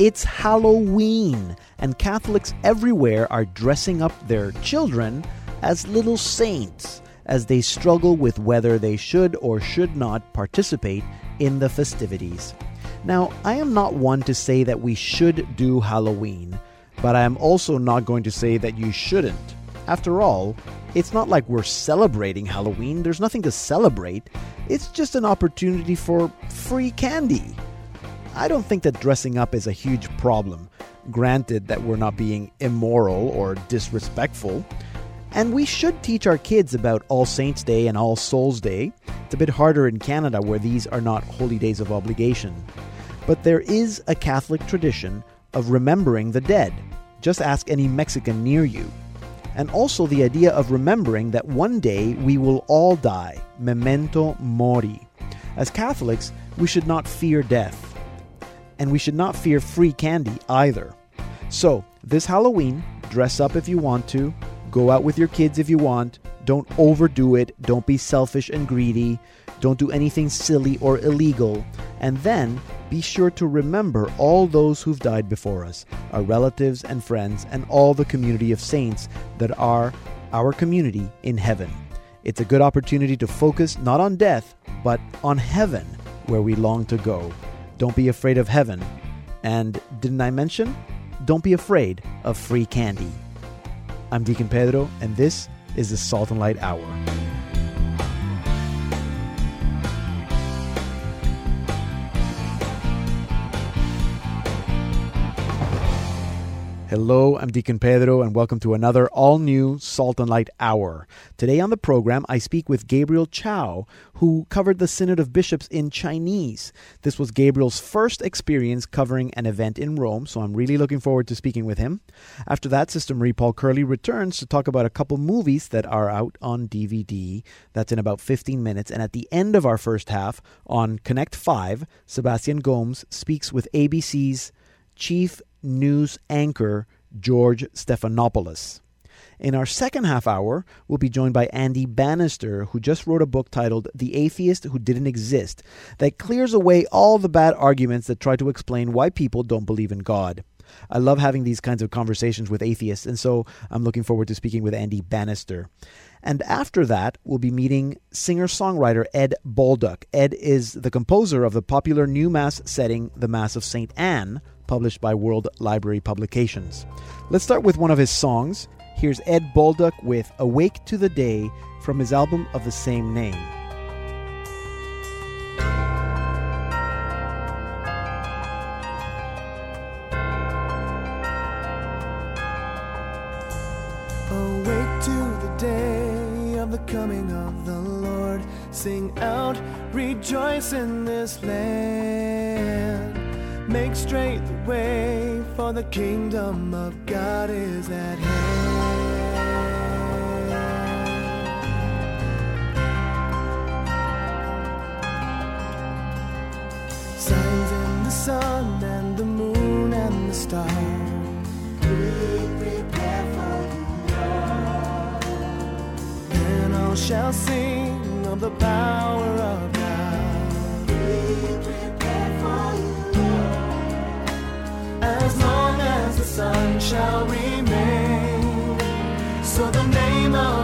It's Halloween, and Catholics everywhere are dressing up their children as little saints as they struggle with whether they should or should not participate in the festivities. Now, I am not one to say that we should do Halloween, but I am also not going to say that you shouldn't. After all, it's not like we're celebrating Halloween, there's nothing to celebrate. It's just an opportunity for free candy. I don't think that dressing up is a huge problem, granted that we're not being immoral or disrespectful. And we should teach our kids about All Saints' Day and All Souls' Day. It's a bit harder in Canada where these are not holy days of obligation. But there is a Catholic tradition of remembering the dead. Just ask any Mexican near you. And also the idea of remembering that one day we will all die, memento mori. As Catholics, we should not fear death and we should not fear free candy either. So, this Halloween, dress up if you want to, go out with your kids if you want, don't overdo it, don't be selfish and greedy, don't do anything silly or illegal, and then be sure to remember all those who've died before us, our relatives and friends, and all the community of saints that are our community in heaven. It's a good opportunity to focus not on death, but on heaven, where we long to go. Don't be afraid of heaven. And didn't I mention? Don't be afraid of free candy. I'm Deacon Pedro, and this is the Salt and Light Hour. Hello, I'm Deacon Pedro, and welcome to another all new Salt and Light Hour. Today on the program, I speak with Gabriel Chow, who covered the Synod of Bishops in Chinese. This was Gabriel's first experience covering an event in Rome, so I'm really looking forward to speaking with him. After that, Sister Marie Paul Curley returns to talk about a couple movies that are out on DVD. That's in about 15 minutes. And at the end of our first half, on Connect 5, Sebastian Gomes speaks with ABC's chief news anchor George Stephanopoulos. In our second half hour, we'll be joined by Andy Bannister, who just wrote a book titled The Atheist Who Didn't Exist, that clears away all the bad arguments that try to explain why people don't believe in God. I love having these kinds of conversations with atheists, and so I'm looking forward to speaking with Andy Bannister. And after that, we'll be meeting singer songwriter Ed Bolduc. Ed is the composer of the popular new Mass setting, The Mass of St. Anne, published by World Library Publications. Let's start with one of his songs. Here's Ed Bolduc with Awake to the Day from his album of the same name. Awake to the day of the coming of the Lord. Sing out, rejoice in this land. Make straight the way, for the kingdom of God is at hand. Signs in the sun and the moon and the stars. Then all shall sing of the power of sun shall remain, so the name of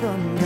from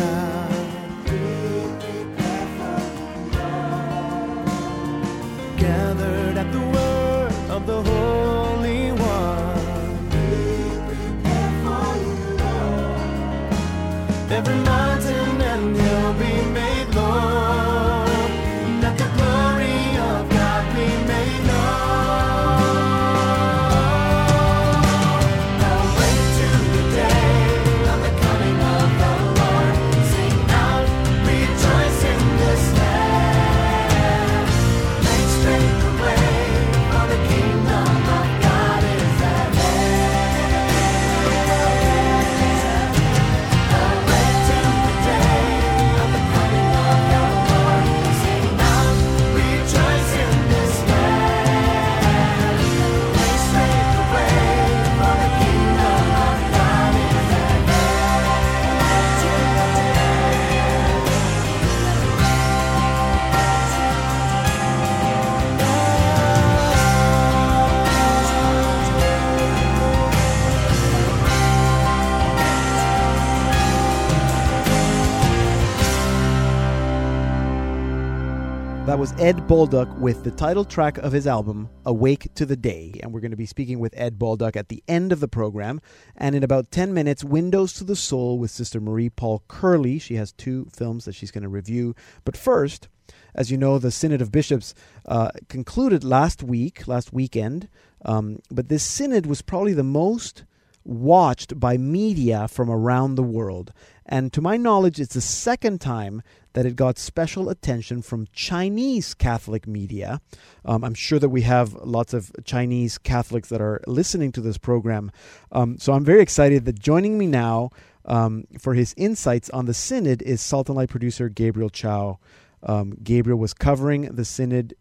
was Ed Bolduc with the title track of his album, Awake to the Day. And we're going to be speaking with Ed Bolduc at the end of the program. And in about 10 minutes, Windows to the Soul with Sister Marie Paul Curley. She has two films that she's going to review. But first, as you know, the Synod of Bishops uh, concluded last week, last weekend. Um, but this synod was probably the most watched by media from around the world. And to my knowledge, it's the second time that it got special attention from Chinese Catholic media. Um, I'm sure that we have lots of Chinese Catholics that are listening to this program. Um, so I'm very excited that joining me now um, for his insights on the Synod is Salt and Light producer Gabriel Chow. Um, Gabriel was covering the Synod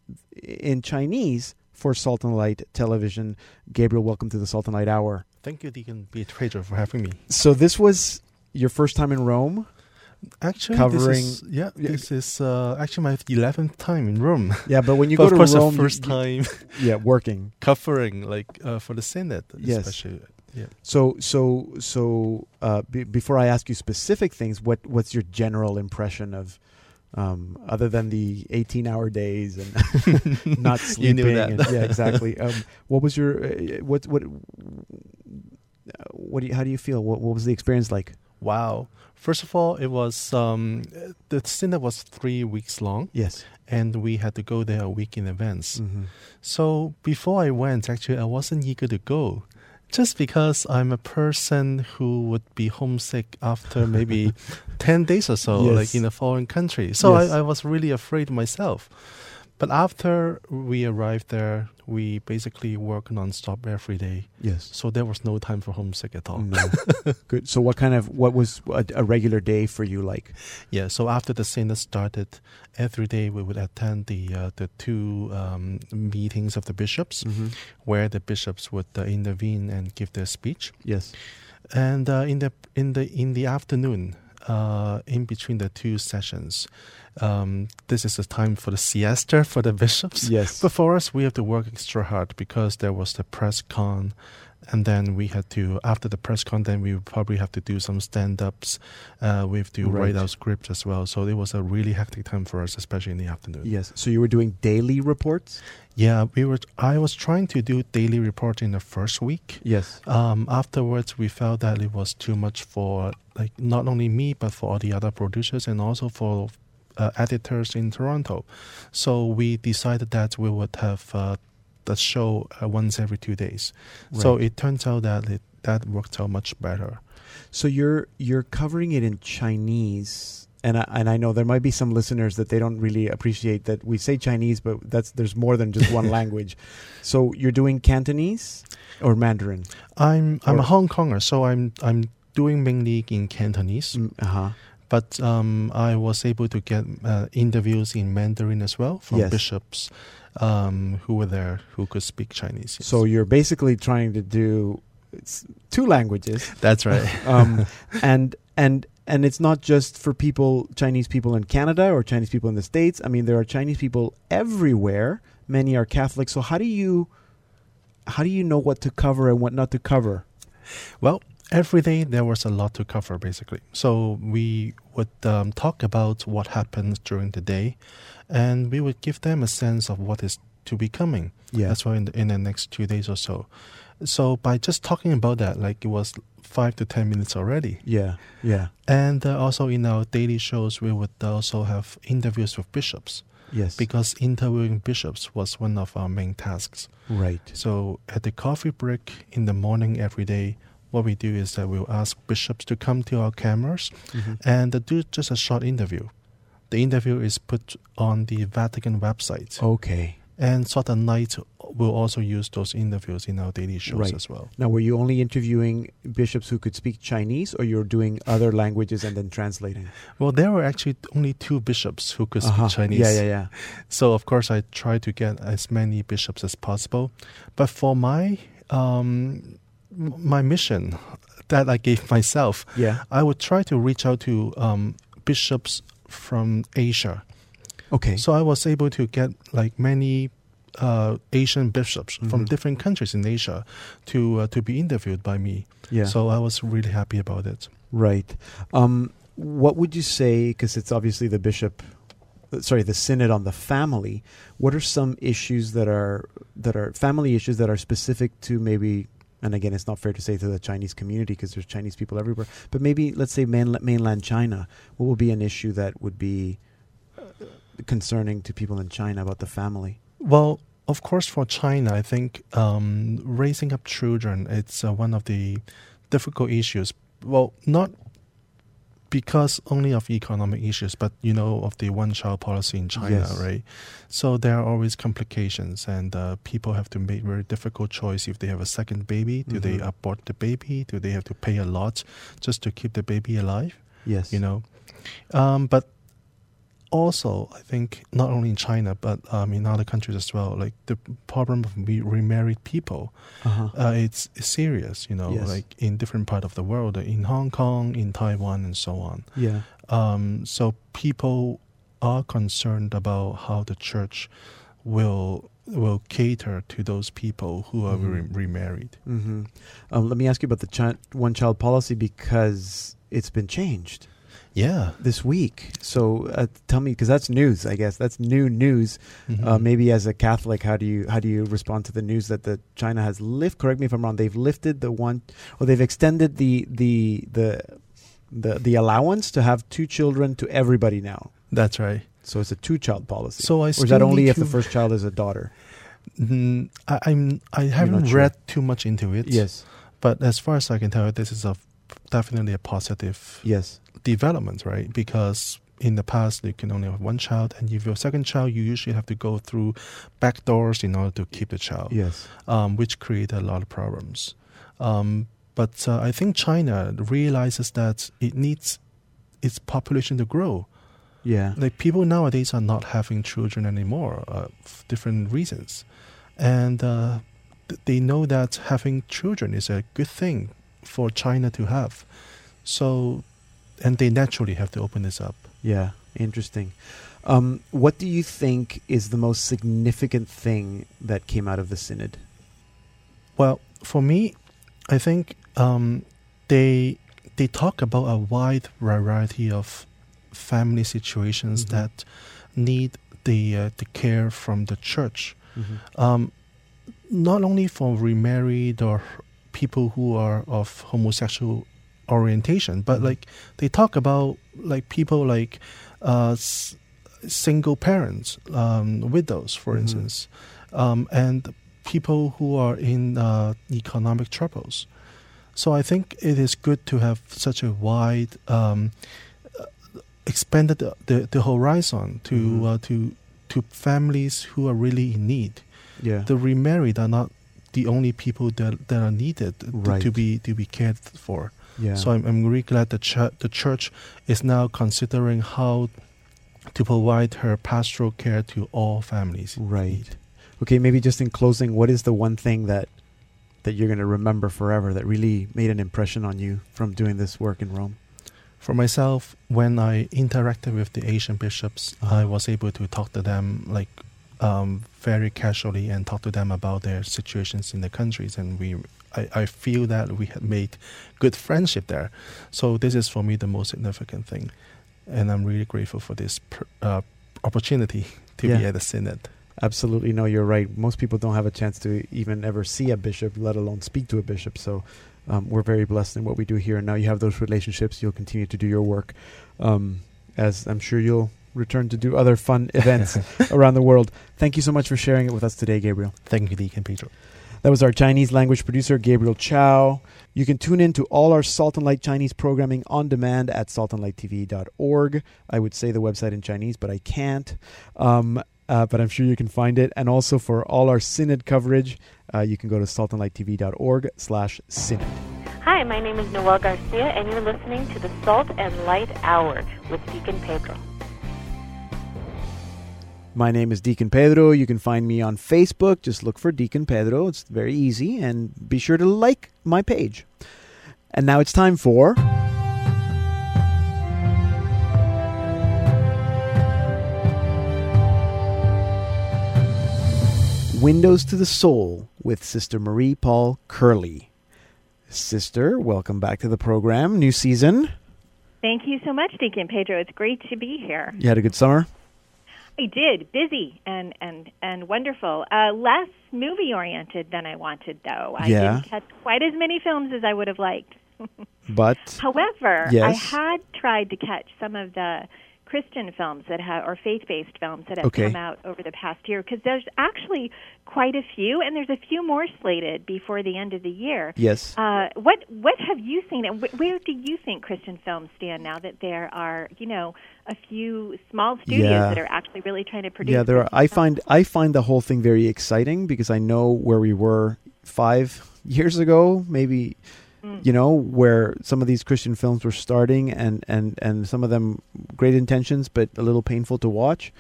in Chinese for Salt and Light Television. Gabriel, welcome to the Salt and Light Hour. Thank you, Deacon Beatrice, for having me. So this was your first time in Rome? Actually, covering this is, yeah, this is uh, actually my eleventh time in Rome. Yeah, but when you but go of to course, Rome, the first time yeah, working. covering like uh, for the Synod. Yes. especially. Yeah. So, so, so, uh, be before I ask you specific things, what what's your general impression of, um, other than the eighteen-hour days and not You sleeping? knew that. and- yeah, exactly. Um, what was your uh, what what uh, what do you, how do you feel? What what was the experience like? Wow. First of all, it was um, the Synod was three weeks long, Yes. and we had to go there a week in advance. Mm-hmm. So before I went, actually, I wasn't eager to go. Just because I'm a person who would be homesick after maybe 10 days or so, Yes. like in a foreign country. So Yes. I, I was really afraid myself. But after we arrived there, we basically work nonstop every day. Yes. So there was no time for homesick at all. No. Good. So, what kind of what was a, a regular day for you like? Yeah, so after the synod started, every day we would attend the uh, the two um, meetings of the bishops, Mm-hmm. where the bishops would uh, intervene and give their speech. Yes. And uh, in the in the in the afternoon, uh, in between the two sessions, um, this is the time for the siesta for the bishops. Yes. But for us, we have to work extra hard because there was the press con, and then we had to after the press con, then we would probably have to do some stand ups. Uh, we have to Right. write our scripts as well. So it was a really hectic time for us, especially in the afternoon. Yes. So you were doing daily reports. Yeah, we were. I was trying to do daily reporting the first week. Yes. Um, afterwards, we felt that it was too much for like not only me but for all the other producers and also for uh, editors in Toronto. So we decided that we would have uh, the show uh, once every two days. So it turns out that it, that worked out much better. So you're you're covering it in Chinese, and I, and I know there might be some listeners that they don't really appreciate that we say Chinese, but that's there's more than just one language. So you're doing Cantonese or Mandarin? I'm I'm Or- a Hong Konger, so I'm I'm doing mainly in Cantonese. Uh huh. But um, I was able to get uh, interviews in Mandarin as well from Yes. bishops um, who were there who could speak Chinese. yes. So you're basically trying to do two languages, that's right. um, and and and it's not just for people Chinese people in Canada or Chinese people in the states. I mean, there are Chinese people everywhere. Many are Catholic. So how do you how do you know what to cover and what not to cover? Well, every day there was a lot to cover, basically. So we would um, talk about what happened during the day, and we would give them a sense of what is to be coming. Yeah. That's why in the, in the next two days or so. So by just talking about that, like it was five to ten minutes already. Yeah, yeah, And uh, also in our daily shows, we would also have interviews with bishops yes. because interviewing bishops was one of our main tasks. right. So at the coffee break in the morning every day, what we do is that we'll ask bishops to come to our cameras Mhm. and uh, do just a short interview. The interview is put on the Vatican website, Okay. And and Light will also use those interviews in our daily shows Right. as well. Now, were you only interviewing bishops who could speak Chinese, or you're doing other languages and then translating? Well, there were actually only two bishops who could Uh-huh. speak Chinese. Yeah, yeah, yeah. So of course I try to get as many bishops as possible. But for my um, my mission that I gave myself, Yeah. I would try to reach out to um, bishops from Asia. Okay. So I was able to get like many uh, Asian bishops from Mhm. different countries in Asia to uh, to be interviewed by me. yeah. So I was really happy about it. right. Um, what would you say? Because it's obviously the bishop sorry, the synod on the family. What are some issues that are that are family issues that are specific to maybe? And again, it's not fair to say to the Chinese community because there's Chinese people everywhere. But maybe let's say main, mainland China. What would be an issue that would be uh, concerning to people in China about the family? Well, of course, for China, I think um, raising up children it's uh, one of the difficult issues. Well, not because only of economic issues, but you know of the one-child policy in China, Yes. right? So there are always complications, and uh, people have to make very difficult choice. If they have a second baby, do they Mhm. abort the baby? Do they have to pay a lot just to keep the baby alive? Yes. You know, um, but also I think not only in China but um, in other countries as well, like the problem of re- remarried people, Uh-huh. uh, it's, it's serious. You know, Yes. like in different part of the world, in Hong Kong, in Taiwan, and so on. yeah. Um, so people are concerned about how the church will will cater to those people who are Mhm. re- remarried. hmm Um, let me ask you about the chi- one-child policy because it's been changed Yeah. this week. So uh, tell me, because that's news. I guess that's new news. Mm-hmm. Uh, maybe as a Catholic, how do you how do you respond to the news that the China has lift? Correct me if I'm wrong. They've lifted the one, or they've extended the the the the the allowance to have two children to everybody now. That's right. So it's a two-child policy. So I or is that only if the first child is a daughter? Mm, I, I'm I haven't sure. read too much into it. Yes. But as far as I can tell, this is a definitely a positive Yes. Development, right? Because in the past, you can only have one child, and if you're a second child, you usually have to go through back doors in order to keep the child, Yes. um, which create a lot of problems. Um, but uh, I think China realizes that it needs its population to grow. Yeah. Like people nowadays are not having children anymore uh, for different reasons, and uh, th- they know that having children is a good thing for China to have. So, and they naturally have to open this up. Yeah, interesting. Um, what do you think is the most significant thing that came out of the synod? Well, for me, I think um, they they talk about a wide variety of family situations Mhm. that need the uh, the care from the church. Mm-hmm. um, not only for remarried or people who are of homosexual orientation, but Mhm. like they talk about like people like uh, s- single parents, um, widows, for Mhm. instance, um, and people who are in uh, economic troubles. So I think it is good to have such a wide, um, expanded the, the, the horizon to Mhm. uh, to to families who are really in need. Yeah. The remarried are not the only people that, that are needed to, Right. to be to be cared for. Yeah. So I'm, I'm really glad the church the church is now considering how to provide her pastoral care to all families. Right. okay, maybe just in closing, what is the one thing that that you're going to remember forever that really made an impression on you from doing this work in Rome? For myself, when I interacted with the Asian bishops, Uh-huh. I was able to talk to them like um, very casually and talk to them about their situations in the countries, and we. I, I feel that we had made good friendship there, so this is for me the most significant thing, and I'm really grateful for this pr- uh, opportunity to be at the synod. Absolutely, no, you're right. Most people don't have a chance to even ever see a bishop, let alone speak to a bishop. So um, we're very blessed in what we do here. And now you have those relationships. You'll continue to do your work, um, as I'm sure you'll return to do other fun events around the world. Thank you so much for sharing it with us today, Gabriel. Thank you, Deacon Pedro. That was our Chinese language producer, Gabriel Chow. You can tune in to all our Salt and Light Chinese programming on demand at saltandlighttv.org. I would say the website in Chinese, but I can't. Um, uh, but I'm sure you can find it. And also for all our synod coverage, uh, you can go to saltandlighttv.org slash synod. Hi, my name is Noel Garcia, and you're listening to the Salt and Light Hour with Deacon Pedro. My name is Deacon Pedro. You can find me on Facebook. Just look for Deacon Pedro. It's very easy. And be sure to like my page. And now it's time for. Windows to the Soul with Sister Marie Paul Curley. Sister, welcome back to the program. New season. Thank you so much, Deacon Pedro. It's great to be here. You had a good summer? I did. Busy and and and wonderful. Uh, less movie oriented than I wanted, though. I Yeah. didn't catch quite as many films as I would have liked. But However, yes. I had tried to catch some of the Christian films that have, or faith-based films that have Okay. come out over the past year, because there's actually quite a few, and there's a few more slated before the end of the year. yes, Uh, what what have you seen, and wh- where do you think Christian films stand now that there are, you know, a few small studios Yeah. that are actually really trying to produce? yeah, there are. I films? find I find the whole thing very exciting because I know where we were five years ago, maybe. Mm. You know where some of these Christian films were starting, and and and some of them great intentions, but a little painful to watch.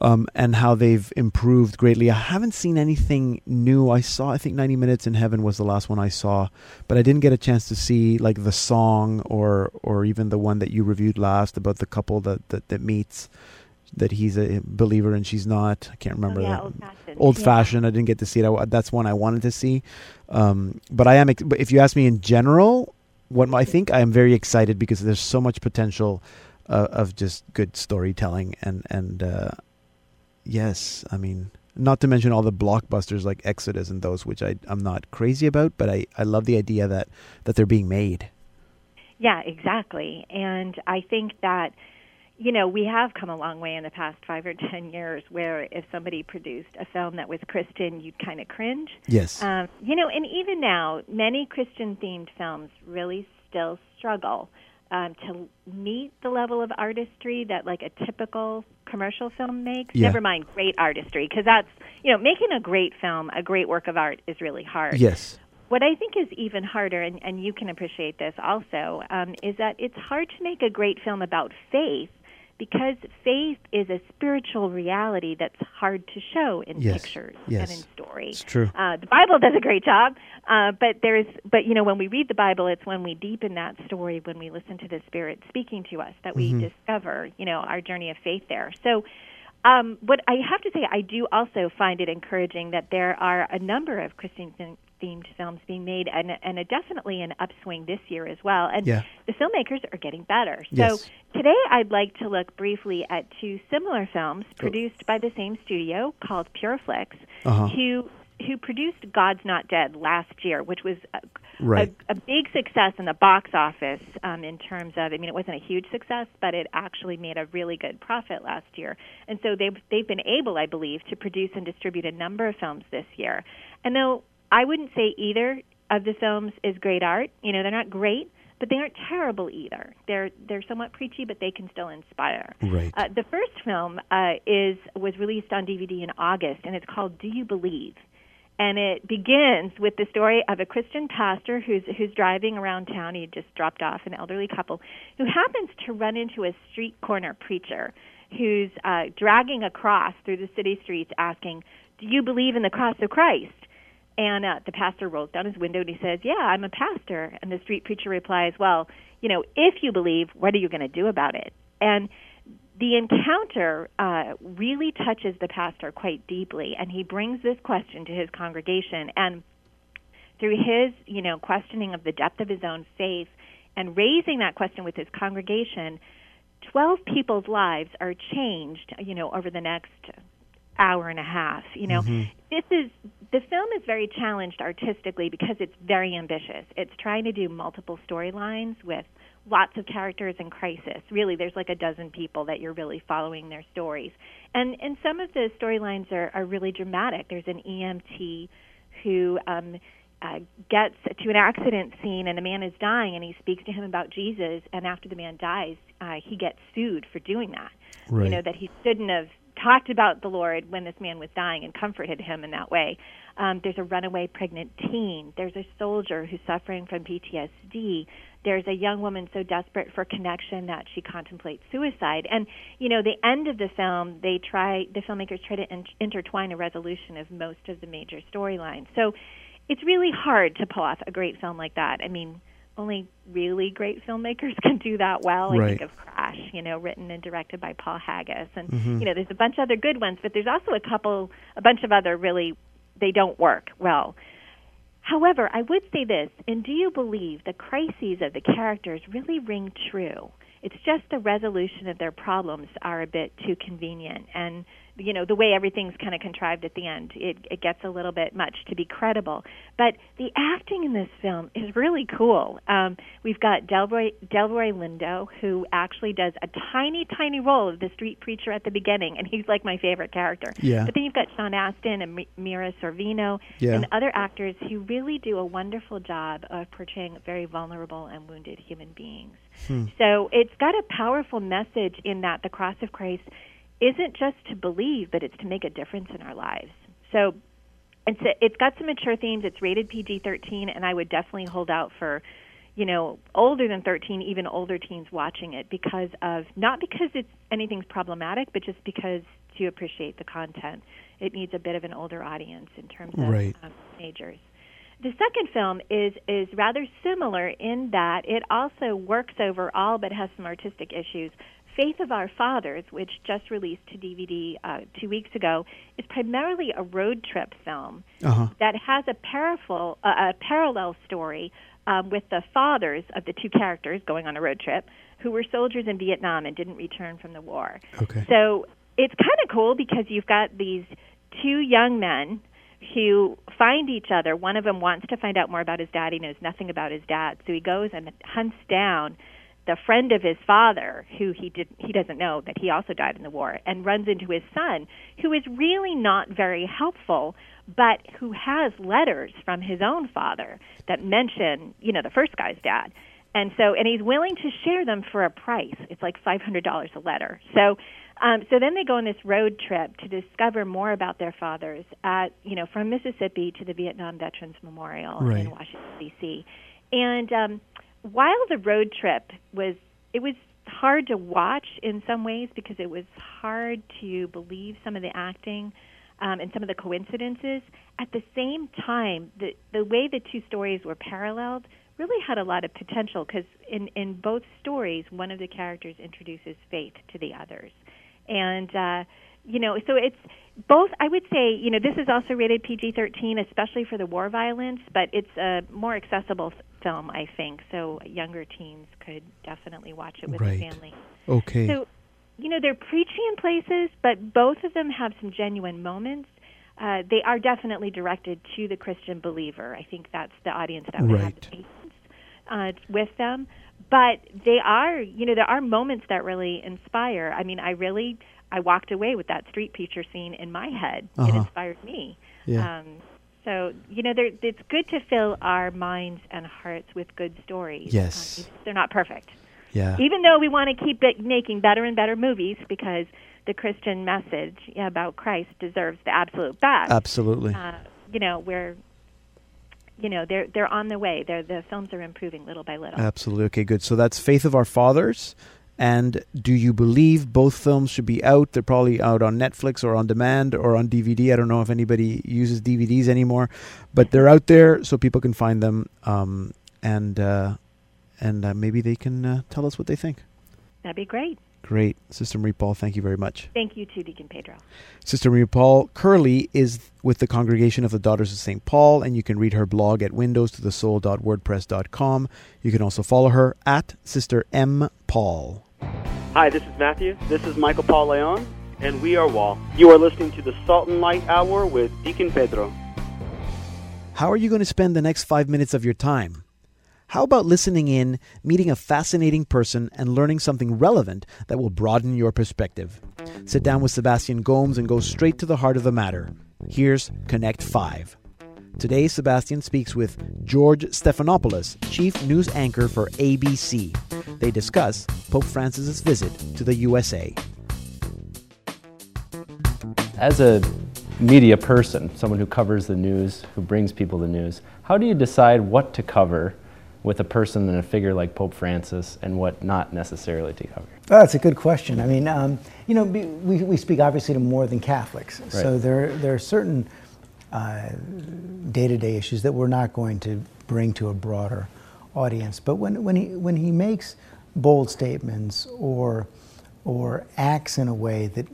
um, and how they've improved greatly. I haven't seen anything new. I saw, I think, 90 Minutes in Heaven was the last one I saw, but I didn't get a chance to see like the song or or even the one that you reviewed last about the couple that that, that meets that he's a believer and she's not. I can't remember Oh, yeah, that. old-fashioned. Old Yeah. fashioned. I didn't get to see it. I, that's one I wanted to see. Um, but I am. But if you ask me in general, what I think I am very excited because there's so much potential uh, of just good storytelling and and uh, yes, I mean not to mention all the blockbusters like Exodus and those which I I'm not crazy about, but I I love the idea that that they're being made. Yeah, exactly. And I think that, you know, we have come a long way in the past five or ten years where if somebody produced a film that was Christian, you'd kind of cringe. Yes. Um, you know, and even now, many Christian themed films really still struggle um, to meet the level of artistry that, like, a typical commercial film makes. Yeah. Never mind great artistry, because that's, you know, making a great film, a great work of art is really hard. yes. What I think is even harder, and, and you can appreciate this also, um, is that it's hard to make a great film about faith because faith is a spiritual reality that's hard to show in Yes. pictures Yes. and in story. It's true. Uh, the Bible does a great job, uh, but there's, but you know, when we read the Bible, it's when we deepen that story, when we listen to the Spirit speaking to us, that we Mm-hmm. discover, you know, our journey of faith there. So, um, what I have to say, I do also find it encouraging that there are a number of Christian themed films being made, and and a, definitely an upswing this year as well. And Yeah. the filmmakers are getting better. So Yes. Today, I'd like to look briefly at two similar films produced by the same studio called Pureflix, Uh-huh. who who produced God's Not Dead last year, which was a, Right. a, a big success in the box office um, in terms of. I mean, it wasn't a huge success, but it actually made a really good profit last year. And so they've they've been able, I believe, to produce and distribute a number of films this year. And though I wouldn't say either of the films is great art, you know, they're not great. But they aren't terrible either. They're they're somewhat preachy, but they can still inspire. Right. Uh, the first film uh, is was released on DVD in August, and it's called "Do You Believe?" And it begins with the story of a Christian pastor who's who's driving around town. He just dropped off an elderly couple who happens to run into a street corner preacher who's uh, dragging a cross through the city streets, asking, "Do you believe in the cross of Christ?" And uh, the pastor rolls down his window and he says, "Yeah, I'm a pastor." And the street preacher replies, "Well, you know, if you believe, what are you going to do about it?" And the encounter uh, really touches the pastor quite deeply, and he brings this question to his congregation. And through his, you know, questioning of the depth of his own faith and raising that question with his congregation, 12 people's lives are changed, you know, over the next hour and a half. You know, this is the film is very challenged artistically because it's very ambitious. It's trying to do multiple storylines with lots of characters in crisis. Really, there's like a dozen people that you're really following their stories, and and some of the storylines are are really dramatic. There's an EMT who. Um, uh, gets to an accident scene and a man is dying and he speaks to him about Jesus and after the man dies uh, he gets sued for doing that you know that he shouldn't have talked about the Lord when this man was dying and comforted him in that way. Um, there's a runaway pregnant teen. There's a soldier who's suffering from PTSD. There's a young woman so desperate for connection that she contemplates suicide. And you know, the end of the film, they try the filmmakers try to in- intertwine a resolution of most of the major storylines. So it's really hard to pull off a great film like that. I mean, only really great filmmakers can do that well. I think of Crash, you know, written and directed by Paul Haggis, and Mm-hmm. you know, there's a bunch of other good ones, but there's also a couple, a bunch of other really they don't work well. However, I would say this: and Do You Believe, the crises of the characters really ring true. It's just the resolution of their problems are a bit too convenient, and you know the way everything's kind of contrived at the end it, it gets a little bit much to be credible. But the acting in this film is really cool. Um, we've got delroy delroy lindo who actually does a tiny tiny role of the street preacher at the beginning and he's like my favorite character. Yeah. but then you've got sean astin and Mi- mira sorvino Yeah. and other actors who really do a wonderful job of portraying very vulnerable and wounded human beings. So it's got a powerful message in that the cross of christ isn't just to believe, but it's to make a difference in our lives. So it's it's got some mature themes. It's rated PG-13, and I would definitely hold out for, you know, older than 13, even older teens watching it because of not because it's anything's problematic, but just because to appreciate the content, it needs a bit of an older audience in terms of Right. um, teenagers. The second film is is rather similar in that it also works overall, but has some artistic issues. Faith of Our Fathers, which just released to DVD uh, two weeks ago, is primarily a road trip film Uh-huh. that has a, paraful, uh, a parallel story um, with the fathers of the two characters going on a road trip who were soldiers in Vietnam and didn't return from the war. Okay. So it's kind of cool because you've got these two young men who find each other. One of them wants to find out more about his dad. He knows nothing about his dad, so he goes and hunts down the friend of his father, who he did he doesn't know that he also died in the war, and runs into his son, who is really not very helpful, but who has letters from his own father that mention, you know, the first guy's dad. And so, and he's willing to share them for a price. It's like five hundred dollars a letter. So, um, so then they go on this road trip to discover more about their fathers at, you know, from Mississippi to the Vietnam Veterans Memorial Right. in Washington D.C. And um, while the road trip was, it was hard to watch in some ways because it was hard to believe some of the acting um, and some of the coincidences. At the same time, the the way the two stories were paralleled really had a lot of potential because in in both stories, one of the characters introduces faith to the others, and uh, you know, so it's both. I would say, you know, this is also rated PG-13, especially for the war violence, but it's a more accessible film, I think. So younger teens could definitely watch it with Right. a family. Okay. So, you know, they're preachy in places, but both of them have some genuine moments. Uh, they are definitely directed to the Christian believer. I think that's the audience that would have Right. the patience uh, with them. But they are, you know, there are moments that really inspire. I mean, I really, I walked away with that street preacher scene in my head. It Uh-huh. inspired me. Yeah. Um, so, you know, there, it's good to fill our minds and hearts with good stories. Yes. If they're not perfect yeah. even though we want to keep it making better and better movies because the Christian message about Christ deserves the absolute best. Absolutely. Uh, you know, we're you know, they're they're on the way. They're the films are improving little by little. Absolutely. Okay, good. So that's Faith of Our Fathers. And Do You Believe? Both films should be out. They're probably out on Netflix or on demand or on DVD. I don't know if anybody uses DVDs anymore, but they're out there so people can find them. Um, and uh, and uh, maybe they can uh, tell us what they think. That'd be great. Great. Sister Marie Paul, thank you very much. Thank you too, Deacon Pedro. Sister Marie Paul Curley is with the Congregation of the Daughters of St. Paul, and you can read her blog at windowstothesoul.wordpress.com. You can also follow her at Sister M. Paul. Hi, this is Matthew. This is Michael Paul Leon. And we are Wall. You are listening to the Salt and Light Hour with Deacon Pedro. How are you going to spend the next five minutes of your time? How about listening in, meeting a fascinating person, and learning something relevant that will broaden your perspective? Sit down with Sebastian Gomes and go straight to the heart of the matter. Here's Connect 5. Today, Sebastian speaks with George Stephanopoulos, chief news anchor for ABC. They discuss Pope Francis's visit to the USA. As a media person, someone who covers the news, who brings people the news, how do you decide what to cover with a person and a figure like Pope Francis and what not necessarily to cover? Oh, that's a good question. I mean, um, you know, we, we speak obviously to more than Catholics, so there there are certain day to day issues that we're not going to bring to a broader audience. But when when he when he makes bold statements or or acts in a way that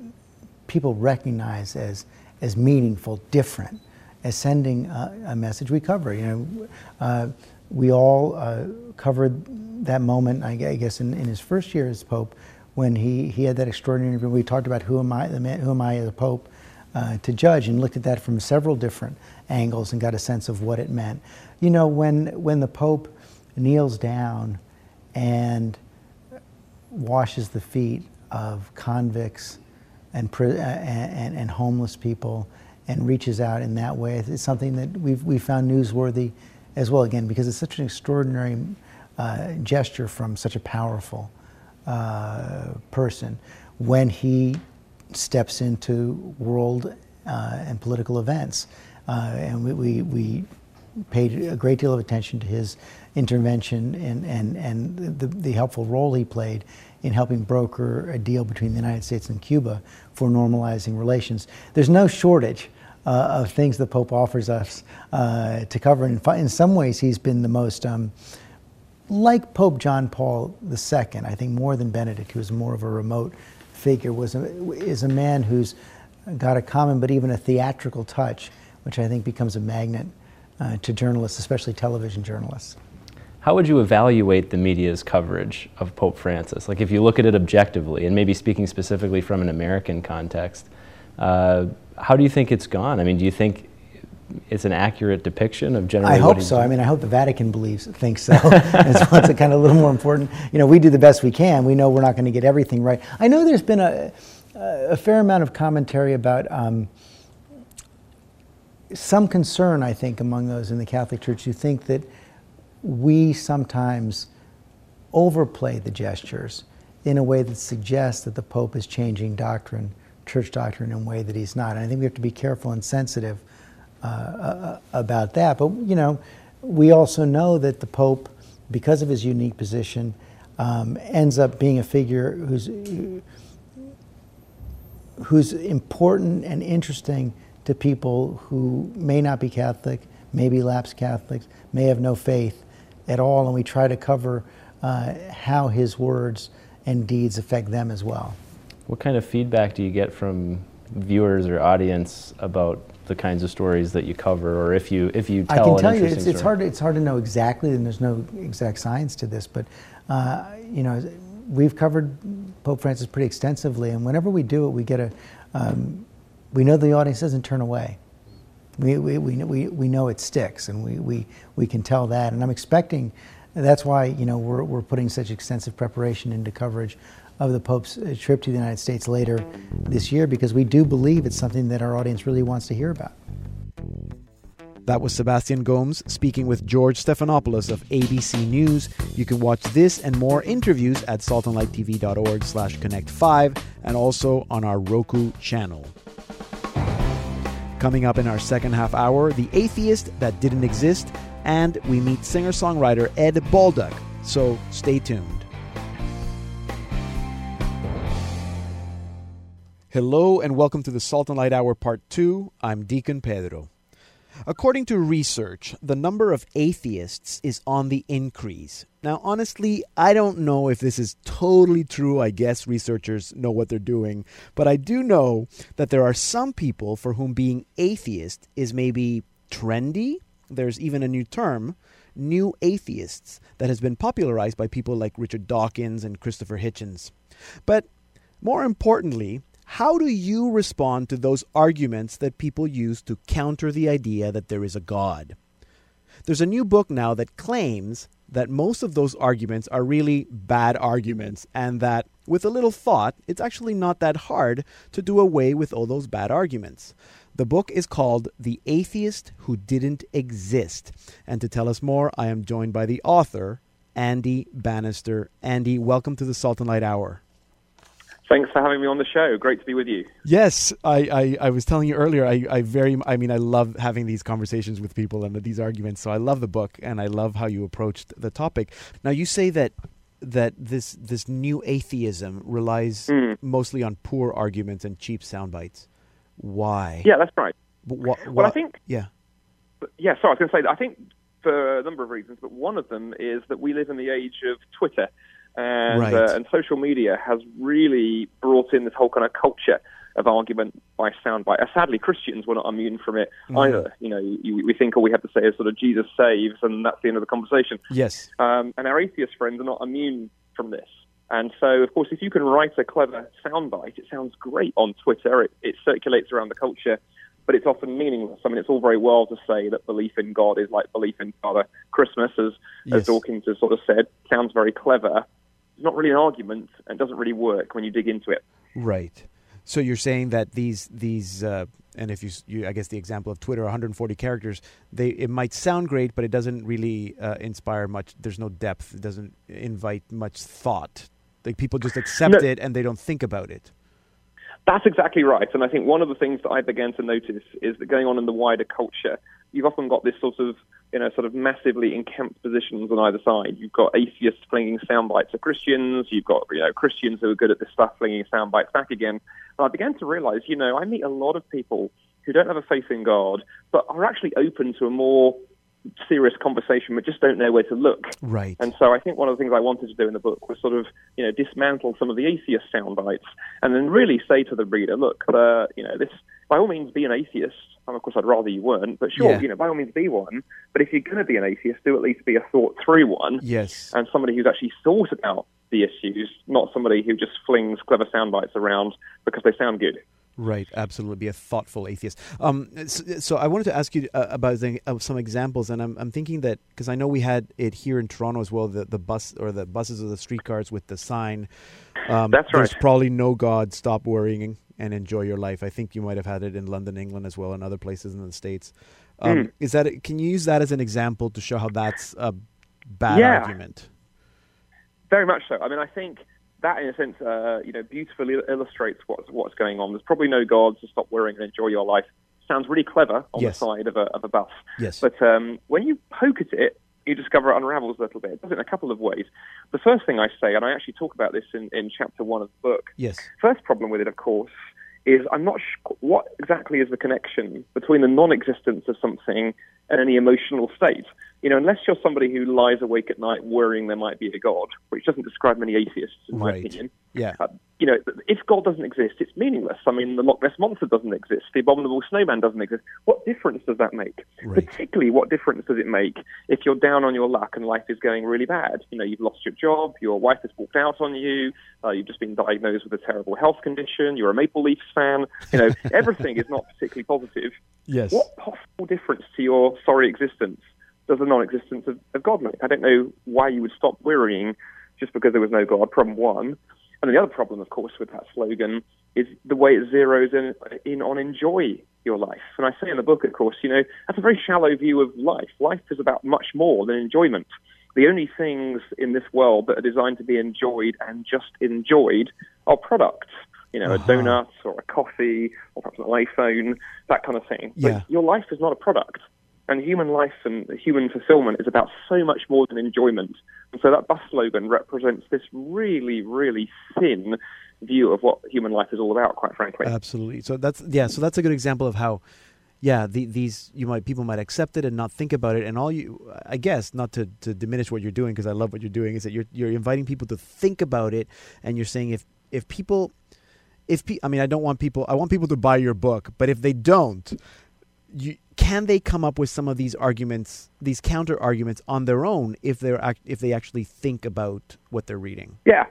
people recognize as as meaningful, different, as sending a, a message we cover. You know, uh, we all uh, covered that moment, I guess, in, in his first year as Pope, when he, he had that extraordinary interview. We talked about who am I, the man, who am I as a Pope uh, to judge, and looked at that from several different angles and got a sense of what it meant. You know, when when the Pope kneels down and washes the feet of convicts and, uh, and, and homeless people and reaches out in that way. It's something that we've, we found newsworthy as well, again, because it's such an extraordinary uh, gesture from such a powerful uh, person when he steps into world uh, and political events. Uh, and we, we, we, paid a great deal of attention to his intervention and, and, and the, the helpful role he played in helping broker a deal between the United States and Cuba for normalizing relations. There's no shortage uh, of things the Pope offers us uh, to cover. And in some ways, he's been the most, um, like Pope John Paul II, I think more than Benedict, who was more of a remote figure, was a, is a man who's got a common but even a theatrical touch, which I think becomes a magnet uh, to journalists, especially television journalists. How would you evaluate the media's coverage of Pope Francis? Like, if you look at it objectively, and maybe speaking specifically from an American context, uh, how do you think it's gone? I mean, do you think it's an accurate depiction of generally? I hope so. Doing? I mean, I hope the Vatican believes thinks so. it's, it's kind of a little more important. You know, we do the best we can. We know we're not going to get everything right. I know there's been a, a fair amount of commentary about. Um, some concern, I think, among those in the Catholic Church who think that we sometimes overplay the gestures in a way that suggests that the Pope is changing doctrine, church doctrine, in a way that he's not. And I think we have to be careful and sensitive uh, uh, about that. But, you know, we also know that the Pope, because of his unique position, um, ends up being a figure who's, who's important and interesting to people who may not be Catholic, may be lapsed Catholics, may have no faith, at all, and we try to cover uh, how his words and deeds affect them as well. What kind of feedback do you get from viewers or audience about the kinds of stories that you cover, or if you if you tell I can tell you, it's, it's hard. It's hard to know exactly, and there's no exact science to this. But uh, you know, we've covered Pope Francis pretty extensively, and whenever we do it, we get a um, we know the audience doesn't turn away. We, we, we, we, know it sticks, and we, we, we can tell that. And I'm expecting, that's why you know we're, we're putting such extensive preparation into coverage of the Pope's uh, trip to the United States later this year, because we do believe it's something that our audience really wants to hear about. That was Sebastian Gomes speaking with George Stephanopoulos of ABC News. You can watch this and more interviews at saltandlighttv.org slash connect 5 and also on our Roku channel. Coming up in our second half hour, The Atheist That Didn't Exist, and we meet singer songwriter Ed Bolduc. So stay tuned. Hello, and welcome to the Salt and Light Hour Part 2. I'm Deacon Pedro. According to research, the number of atheists is on the increase. Now, honestly, I don't know if this is totally true. I guess researchers know what they're doing. But I do know that there are some people for whom being atheist is maybe trendy. There's even a new term, new atheists, that has been popularized by people like Richard Dawkins and Christopher Hitchens. But more importantly, how do you respond to those arguments that people use to counter the idea that there is a God? There's a new book now that claims that most of those arguments are really bad arguments, and that with a little thought, it's actually not that hard to do away with all those bad arguments. The book is called The Atheist Who Didn't Exist. And to tell us more, I am joined by the author, Andy Bannister. Andy, welcome to the Salt and Light Hour. Thanks for having me on the show. Great to be with you. Yes, I, I, I, was telling you earlier. I, I very, I mean, I love having these conversations with people and these arguments. So I love the book, and I love how you approached the topic. Now you say that that this this new atheism relies mm. mostly on poor arguments and cheap sound bites. Why? Yeah, that's right. Wh- wh- well, I think. Yeah. Yeah. Sorry, I was going to say. That I think for a number of reasons, but one of them is that we live in the age of Twitter and right. uh, and social media has really brought in this whole kind of culture of argument by soundbite. Uh, sadly, Christians were not immune from it Mhm. either. You know, you, we think all we have to say is sort of Jesus saves, and that's the end of the conversation. Yes. Um, and our atheist friends are not immune from this. And so, of course, if you can write a clever soundbite, it sounds great on Twitter. It, it circulates around the culture, but it's often meaningless. I mean, it's all very well to say that belief in God is like belief in Father Christmas, as, Yes. as Dawkins has sort of said. Sounds very clever. It's not really an argument and doesn't really work when you dig into it. Right. So you're saying that these these uh, and if you, you I guess the example of Twitter 140 characters they it might sound great but it doesn't really uh, inspire much there's no depth it doesn't invite much thought like people just accept No. it and they don't think about it That's exactly right. And I think one of the things that I began to notice is that going on in the wider culture, you've often got this sort of, you know, sort of massively encamped positions on either side. You've got atheists flinging sound bites at Christians. You've got, you know, Christians who are good at this stuff flinging sound bites back again. And I began to realize, you know, I meet a lot of people who don't have a faith in God, but are actually open to a more serious conversation, but just don't know where to look. right And so I think one of the things I wanted to do in the book was sort of, you know, dismantle some of the atheist sound bites and then really say to the reader, look, uh, you know, this, by all means, be an atheist. And of course, I'd rather you weren't, but sure, Yeah. you know, by all means, be one. But if you're going to be an atheist, do at least be a thought through one yes and somebody who's actually thought about the issues, not somebody who just flings clever sound bites around because they sound good. Right, absolutely. Be a thoughtful atheist. Um, so, so I wanted to ask you uh, about the, uh, some examples, and I'm, I'm thinking that because I know we had it here in Toronto as well, the, the bus or the buses or the streetcars with the sign. Um, That's There's probably no God. Stop worrying and enjoy your life. I think you might have had it in London, England as well, and other places in the states. Um, Mm. Is that? Can you use that as an example to show how that's a bad Yeah. argument? Very much so. I mean, I think that, in a sense, uh, you know, beautifully illustrates what's what's going on. There's probably no God, so stop worrying and enjoy your life. Sounds really clever on Yes. the side of a of a bus, Yes. but um, when you poke at it, you discover it unravels a little bit. It does it in a couple of ways. The first thing I say, and I actually talk about this in, in chapter one of the book, yes. First problem with it, of course, is I'm not sure what exactly is the connection between the non-existence of something and any emotional state. You know, unless you're somebody who lies awake at night worrying there might be a god, which doesn't describe many atheists, in my opinion. Yeah. Uh, you know, if God doesn't exist, it's meaningless. I mean, the Loch Ness monster doesn't exist. The abominable snowman doesn't exist. What difference does that make? Right. Particularly, what difference does it make if you're down on your luck and life is going really bad? You know, you've lost your job, your wife has walked out on you, uh, you've just been diagnosed with a terrible health condition, you're a Maple Leafs fan. You know, everything is not particularly positive. Yes. What possible difference to your sorry existence does the non-existence of, of God make? I don't know why you would stop worrying just because there was no God. Problem one, and the other problem, of course, with that slogan is the way it zeroes in, in on enjoy your life. And I say in the book, of course, you know that's a very shallow view of life. Life is about much more than enjoyment. The only things in this world that are designed to be enjoyed and just enjoyed are products. You know, Uh-huh. a donut or a coffee or perhaps an iPhone, that kind of thing. Yeah. But your life is not a product. And human life and human fulfillment is about so much more than enjoyment. And so that bus slogan represents this really, really thin view of what human life is all about, quite frankly. Absolutely. So that's yeah. So that's a good example of how, yeah, the, these you might people might accept it and not think about it, and all you, I guess, not to, to diminish what you're doing because I love what you're doing, is that you're you're inviting people to think about it, and you're saying if if people, if pe- I mean I don't want people, I want people to buy your book, but if they don't, you can they come up with some of these arguments, these counter arguments on their own if they're act, if they actually think about what they're reading. Yeah.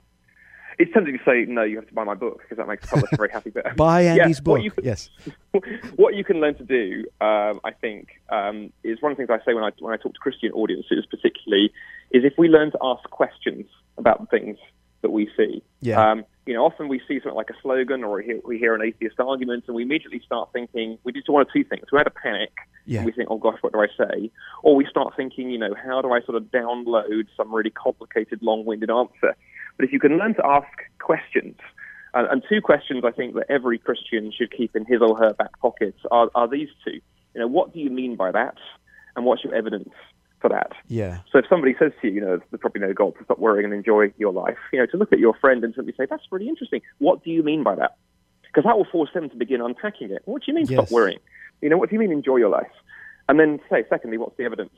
It's tempting to say, no, you have to buy my book because that makes the publisher very happy. But Buy Yeah, Andy's book. what you can- yes. what you can learn to do, um, I think, um, is one of the things I say when I when I talk to Christian audiences, particularly, is if we learn to ask questions about the things that we see. Yeah. Um, you know, often we see something like a slogan or we hear, we hear an atheist argument, and we immediately start thinking we do one of two things. We had a panic, Yeah. and we think, oh gosh, what do I say? Or we start thinking, you know, how do I sort of download some really complicated, long-winded answer? But if you can learn to ask questions, and, and two questions I think that every Christian should keep in his or her back pockets are, are these two. You know, what do you mean by that? And what's your evidence for that? Yeah. So if somebody says to you, you know, there's probably no God to stop worrying and enjoy your life, you know, to look at your friend and simply say, that's really interesting. What do you mean by that? Because that will force them to begin unpacking it. What do you mean Yes. stop worrying? You know, what do you mean enjoy your life? And then say, secondly, what's the evidence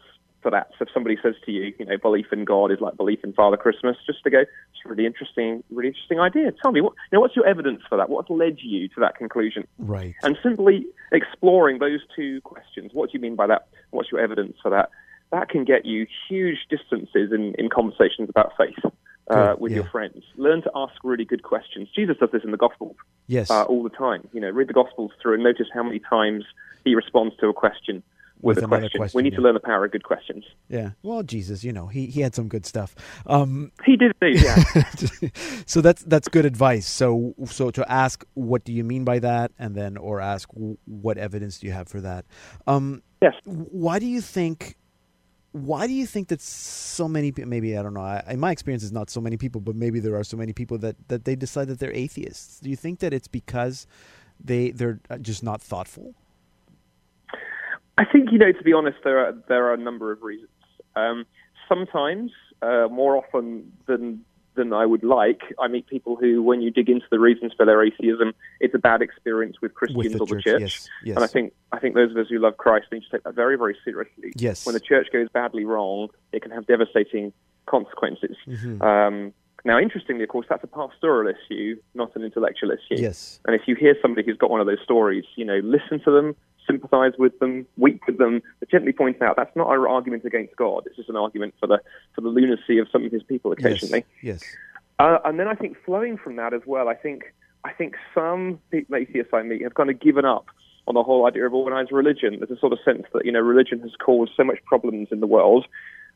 for that. So if somebody says to you, you know, belief in God is like belief in Father Christmas, just to go, it's a really interesting, really interesting idea. Tell me, what, you know, what's your evidence for that? What's led you to that conclusion? Right. And simply exploring those two questions. What do you mean by that? What's your evidence for that? That can get you huge distances in, in conversations about faith. Uh, with yeah. your friends, learn to ask really good questions. Jesus does this in the Gospels Yes. uh, all the time. You know, read the Gospels through and notice how many times he responds to a question with, With a question. question, We need yeah. to learn the power of good questions. yeah. Well, Jesus, you know, he he had some good stuff. Um, He did yeah. so that's that's good advice. So so to ask what do you mean by that, and then or ask what evidence do you have for that. Um, yes. why do you think? Why do you think that so many people? Maybe I don't know. I, in my experience, is not so many people, but maybe there are so many people that that they decide that they're atheists. Do you think that it's because they they're uh, just not thoughtful? I think you know. To be honest, there are there are a number of reasons. Um, sometimes, uh, more often than than I would like, I meet people who, when you dig into the reasons for their atheism, it's a bad experience with Christians the or the church, church. yes, yes. And I think I think those of us who love Christ need to take that very very seriously. Yes. When the church goes badly wrong, it can have devastating consequences. Mm-hmm. Um, now, interestingly, of course, that's a pastoral issue, not an intellectual issue. Yes. And if you hear somebody who's got one of those stories, you know, listen to them, sympathize with them, weep with them, but gently point out that's not our argument against God. It's just an argument for the for the lunacy of some of his people occasionally. Yes. Uh, and then I think flowing from that as well, I think I think some atheists I meet have kind of given up on the whole idea of organized religion. There's a sort of sense that you know religion has caused so much problems in the world.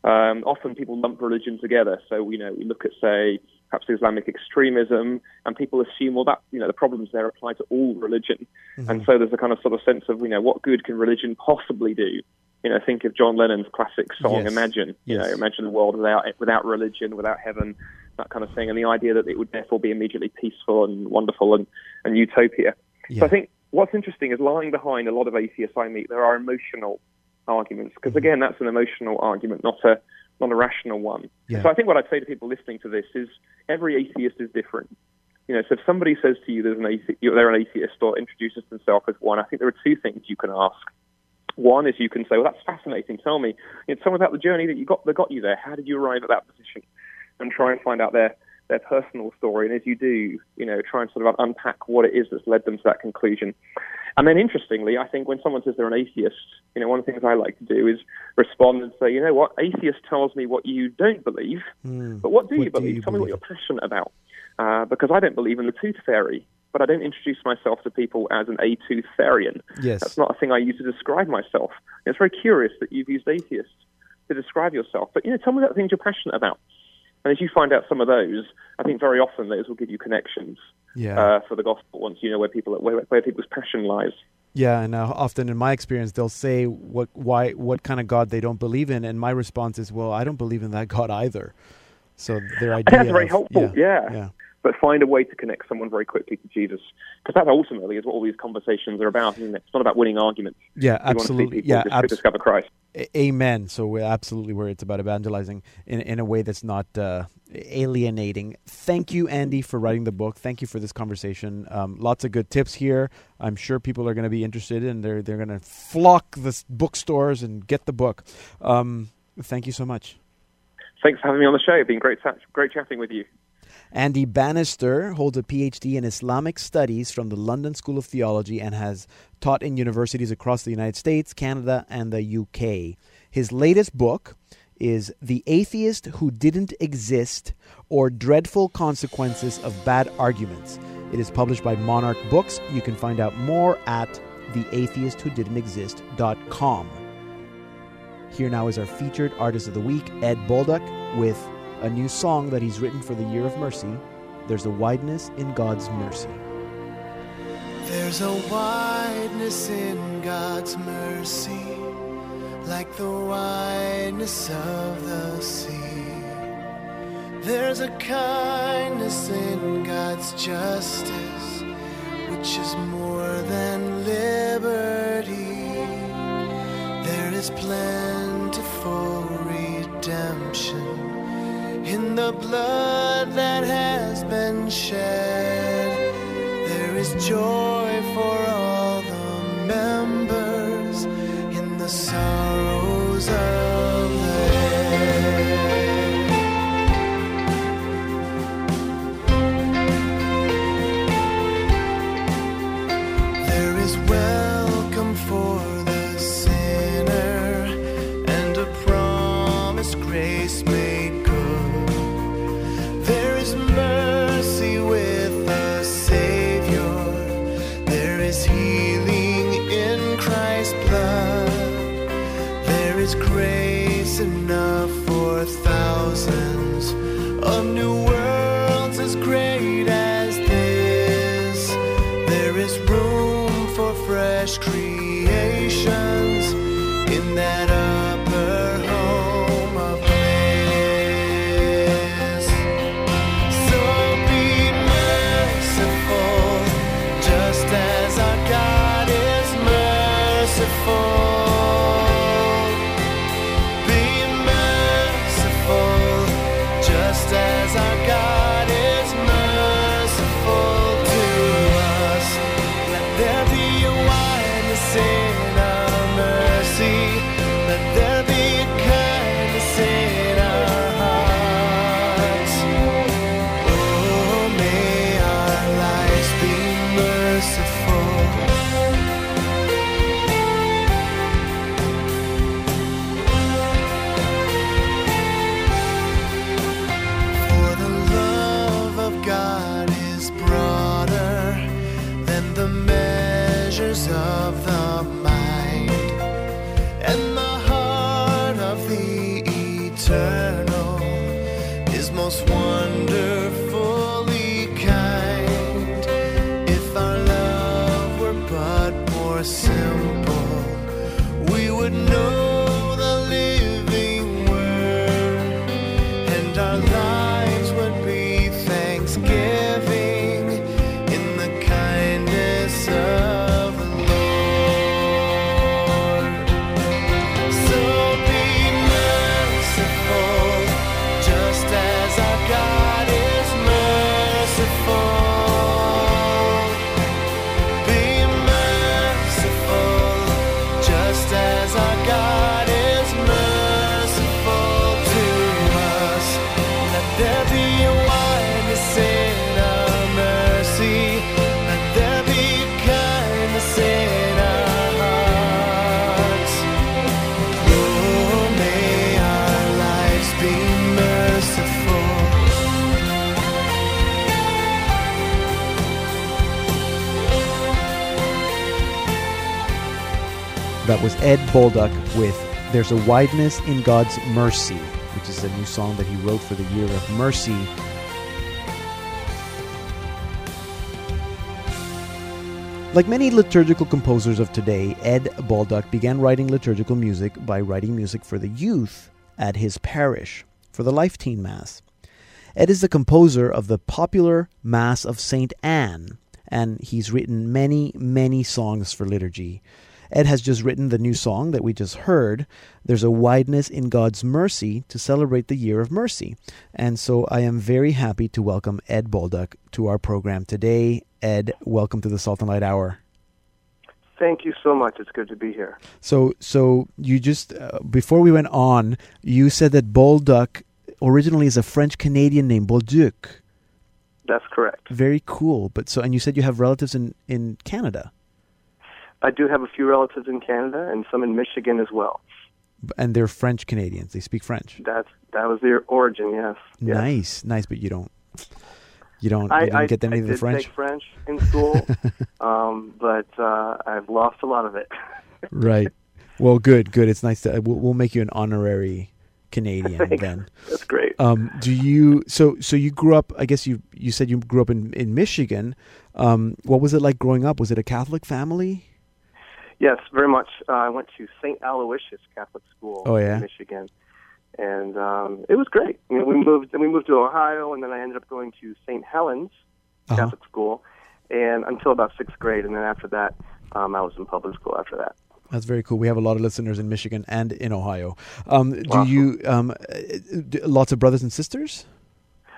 Um, often people lump religion together. So you know we look at say perhaps Islamic extremism, and people assume well that you know the problems there apply to all religion. And so there's a kind of sort of sense of you know what good can religion possibly do. You know, think of John Lennon's classic song Yes. "Imagine." You Yes. know, imagine a world without without religion, without heaven, that kind of thing, and the idea that it would therefore be immediately peaceful and wonderful and, and utopia. Yeah. So I think what's interesting is lying behind a lot of atheists I meet, there are emotional arguments, because mm-hmm. again, that's an emotional argument, not a not a rational one. Yeah. So I think what I'd say to people listening to this is every atheist is different. You know, so if somebody says to you there's an atheist, they're an atheist or introduces themselves as one, I think there are two things you can ask. One is you can say, well, that's fascinating. Tell me, you know, tell me about the journey that you got that got you there. How did you arrive at that position? And try and find out their their personal story. And as you do, you know, try and sort of unpack what it is that's led them to that conclusion. And then, interestingly, I think when someone says they're an atheist, you know, one of the things I like to do is respond and say, you know what, atheist tells me what you don't believe, but what do What you do believe? you Tell me what you're passionate about. Uh, because I don't believe in the tooth fairy, but I don't introduce myself to people as an a tooth fairyan. Yes. That's not a thing I use to describe myself. It's very curious that you've used atheist to describe yourself. But, you know, tell me about the things you're passionate about. And as you find out some of those, I think very often those will give you connections Yeah. uh, for the gospel once you know where people where, where people's passion lies. Yeah, and uh, often in my experience, they'll say what why what kind of God they don't believe in, and my response is, well, I don't believe in that God either. So their idea that's very of- helpful. Yeah. yeah, But find a way to connect someone very quickly to Jesus, because that ultimately is what all these conversations are about, isn't it? It's not about winning arguments. yeah, You want to see absolutely, people yeah, abs- discover Christ. Amen. So we're absolutely where it's about evangelizing in in a way that's not uh, alienating. Thank you, Andy, for writing the book. Thank you for this conversation. Um, lots of good tips here. I'm sure people are going to be interested, and they're they're going to flock the bookstores and get the book. Um, thank you so much. Thanks for having me on the show. It's been great, great chatting with you. Andy Bannister holds a PhD in Islamic Studies from the London School of Theology and has taught in universities across the United States, Canada, and the UK. His latest book is The Atheist Who Didn't Exist or Dreadful Consequences of Bad Arguments. It is published by Monarch Books. You can find out more at theatheistwhodidn'texist.com. Here now is our featured artist of the week, Ed Bolduc, with a new song that he's written for the Year of Mercy. There's a wideness in God's mercy. There's a wideness in God's mercy, like the wideness of the sea. There's a kindness in God's justice, which is more than liberty. There is plentiful redemption in the blood that has been shed. There is joy for all the members in the sorrows of Ed Bolduc with There's a Wideness in God's Mercy, which is a new song that he wrote for the Year of Mercy. Like many liturgical composers of today, Ed Bolduc began writing liturgical music by writing music for the youth at his parish for the Life Teen Mass. Ed is the composer of the popular Mass of St. Anne, and he's written many, many songs for liturgy. Ed has just written the new song that we just heard. There's a wideness in God's mercy to celebrate the year of mercy. And so I am very happy to welcome Ed Bolduc to our program today. Ed, welcome to the Salt and Light Hour. Thank you so much. It's good to be here. So, so you just uh, before we went on, you said that Bolduc originally is a French Canadian name, Bolduc. That's correct. Very cool. But so, and you said you have relatives in in Canada, I do have a few relatives in Canada and some in Michigan as well. And they're French Canadians. They speak French. That's that was their origin. Yes. yes. Nice, nice. But you don't, you don't, I, you I, get any I of the did French, take French in school, um, but uh, I've lost a lot of it. right? Well, good, good. It's nice to. We'll, we'll make you an honorary Canadian Thanks. then. That's great. Um, do you so so you grew up? I guess you you said you grew up in in Michigan. Um, what was it like growing up? Was it a Catholic family? Yes, very much. Uh, I went to St. Aloysius Catholic School Oh, yeah? in Michigan, and um, it was great. You know, we moved, then we moved to Ohio, and then I ended up going to St. Helens Uh-huh. Catholic School, and until about sixth grade, and then after that, um, I was in public school. After that, That's very cool. We have a lot of listeners in Michigan and in Ohio. Um, do Awesome. you um, uh, lots of brothers and sisters?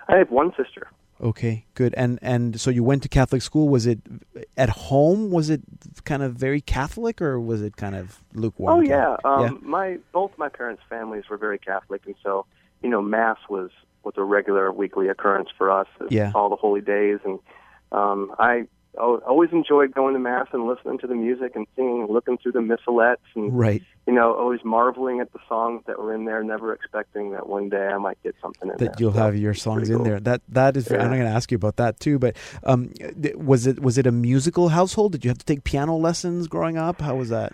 I have one sister. Okay, good. And and so you went to Catholic school. Was it at home? Was it kind of very Catholic, or was it kind of lukewarm? Oh yeah, um, my both my parents' families were very Catholic, and so you know, mass was was a regular weekly occurrence for us. Yeah. all the holy days, and um, I al- always enjoyed going to mass and listening to the music and singing, and looking through the missalettes, and right. you know, always marveling at the songs that were in there, never expecting that one day I might get something in there. That you'll So, have your songs in cool. there. That that is. I'm going to ask you about that too. But um, was it was it a musical household? Did you have to take piano lessons growing up? How was that?